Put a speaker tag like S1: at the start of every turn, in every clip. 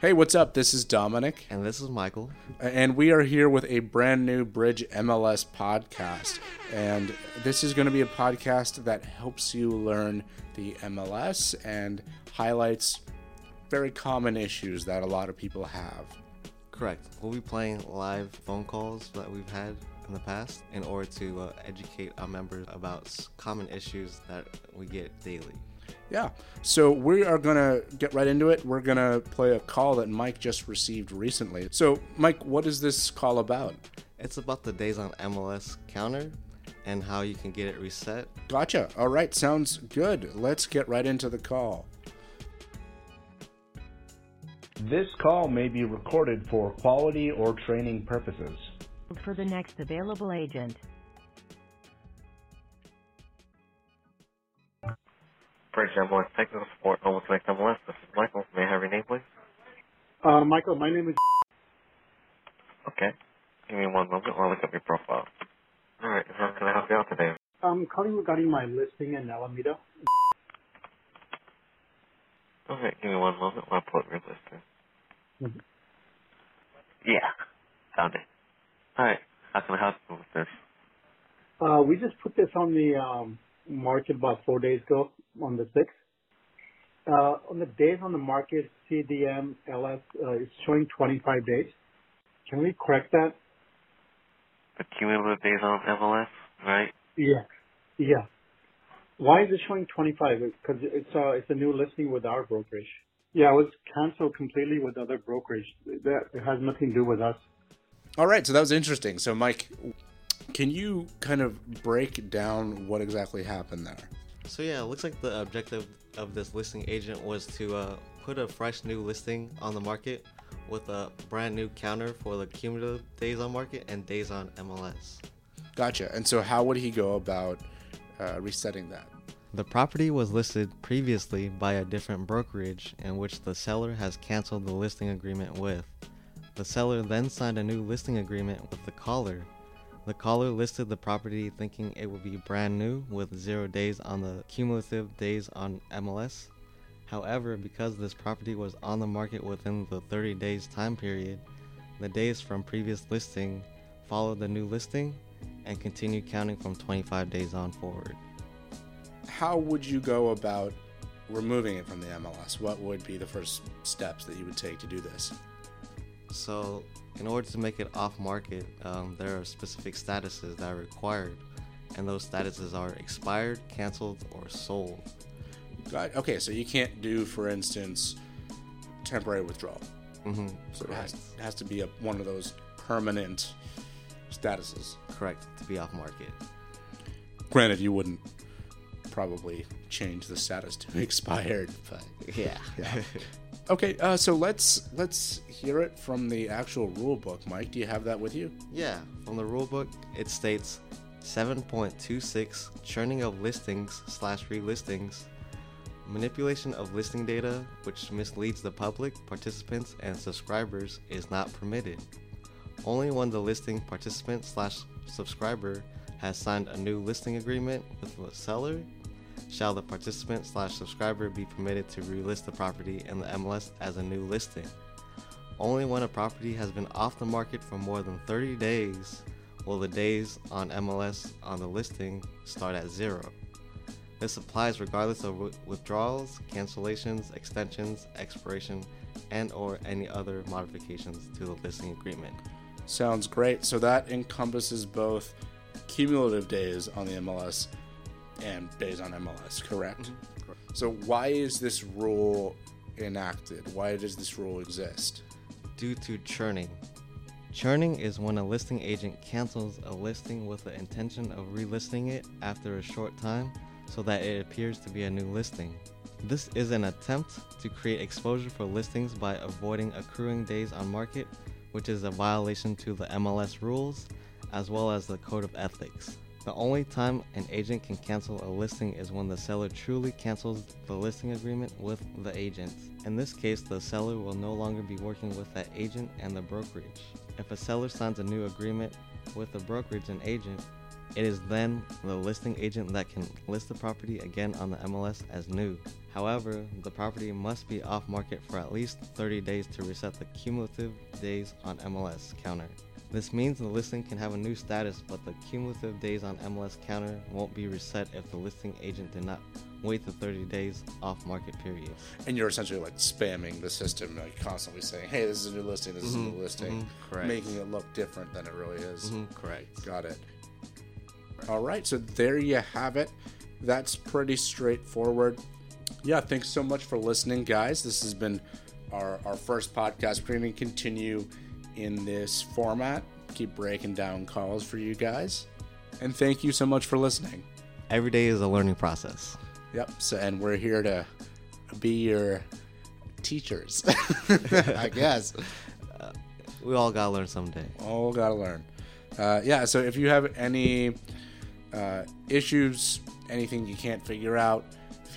S1: Hey, what's up? This is Dominic,
S2: And this is Michael.
S1: and we are here with a brand new Bridge MLS podcast. And this is going to be a podcast that helps you learn the MLS and highlights very common issues that a lot of people have.
S2: Correct. We'll be playing live phone calls that we've had in the past in order to uh, educate our members about common issues that we get daily.
S1: Yeah. So we are going to get right into it. We're going to play a call that Mike just received recently. So, Mike, what is this call about?
S2: It's about the days on MLS counter and how you can get it reset.
S1: Gotcha. All right. Sounds good. Let's get right into the call. This call may be recorded for quality or training purposes.
S3: for the next available agent.
S4: Bridge MLS Technical Support, Almost Connect MLS. This is Michael. May I have your name, please?
S5: Uh, Michael, my name is.
S4: Okay. Give me one moment while I look up your profile. All right. How can I help you out today?
S5: I'm calling regarding my listing in Alameda.
S4: Okay. Give me one moment while I pull up your listing.
S5: Mhm.
S4: Yeah. Found it. All right. How can I help you with this?
S5: Uh, we just put this on the um, market about four days ago on the 6th. Uh, on the days on the market, CDM LS uh, is showing 25 days. Can we correct that?
S4: The cumulative days on MLS, right?
S5: Yeah. Yeah. Why is it showing 25? Because it's uh, it's a new listing with our brokerage. Yeah, it was canceled completely with other brokerage. That it has nothing to do with us.
S1: All right, so that was interesting. So, Mike, can you kind of break down what exactly happened there?
S2: So, yeah, it looks like the objective of this listing agent was to uh, put a fresh new listing on the market with a brand new counter for the cumulative days on market and days on MLS.
S1: Gotcha. And so, how would he go about uh, resetting that?
S2: The property was listed previously by a different brokerage in which the seller has canceled the listing agreement with. The seller then signed a new listing agreement with the caller. The caller listed the property thinking it would be brand new with zero days on the cumulative days on MLS. However, because this property was on the market within the 30 days time period, the days from previous listing followed the new listing and continued counting from 25 days on forward.
S1: How would you go about removing it from the MLS? What would be the first steps that you would take to do this?
S2: So, in order to make it off market, um, there are specific statuses that are required, and those statuses are expired, canceled, or sold.
S1: Got- Okay, so you can't do, for instance, temporary withdrawal.
S2: Mm-hmm.
S1: So it has, it has to be a, one of those permanent statuses.
S2: Correct to be off market.
S1: Granted, you wouldn't probably change the status to expired, but
S2: Yeah.
S1: Yeah. okay. Uh, so let's let's hear it from the actual rule book. Mike, do you have that with you?
S2: yeah. From the rule book it states 7.26 churning of listings slash relistings, manipulation of listing data which misleads the public, participants, and subscribers is not permitted. Only when the listing participant slash subscriber has signed a new listing agreement with the seller shall the participant slash subscriber be permitted to relist the property in the MLS as a new listing. Only when a property has been off the market for more than 30 days will the days on MLS on the listing start at zero. This applies regardless of wi- withdrawals, cancellations, extensions, expiration, and or any other modifications to the listing agreement.
S1: Sounds great. So that encompasses both cumulative days on the MLS and days on MLS, correct? Mm-hmm. So why is this rule enacted? Why does this rule exist?
S2: due to churning. Churning is when a listing agent cancels a listing with the intention of relisting it after a short time so that it appears to be a new listing. This is an attempt to create exposure for listings by avoiding accruing days on market, which is a violation to the MLS rules as well as the Code of Ethics. The only time an agent can cancel a listing is when the seller truly cancels the listing agreement with the agent. In this case, the seller will no longer be working with that agent and the brokerage. If a seller signs a new agreement with the brokerage and agent, It is then the listing agent that can list the property again on the MLS as new. However, the property must be off market for at least 30 days to reset the cumulative days on MLS counter. This means the listing can have a new status, but the cumulative days on MLS counter won't be reset if the listing agent did not wait the 30 days off market period.
S1: And you're essentially like spamming the system, like constantly saying, "Hey, this is a new listing. This is a new listing,"
S2: mhm, correct.
S1: making it look different than it really is.
S2: correct.
S1: Got it. All right, so there you have it. That's pretty straightforward. Yeah, thanks so much for listening, guys. This has been our, our first podcast. We're going to continue in this format, keep breaking down calls for you guys. And thank you so much for listening.
S2: Every day is a learning process.
S1: Yep. So, and we're here to be your teachers, I guess.
S2: We all gotta learn someday.
S1: all gotta learn. Uh, yeah, so if you have any uh, issues, anything you can't figure out,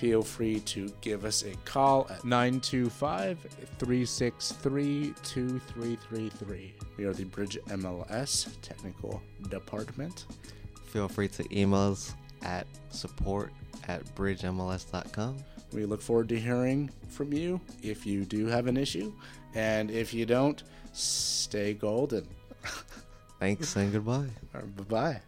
S1: feel free to give us a call at 925 363 2333. We are the Bridge MLS Technical Department.
S2: Feel free to email us at support at bridgemls.com.
S1: We look forward to hearing from you if you do have an issue. And if you don't, stay golden.
S2: Thanks and goodbye.
S1: Bye bye.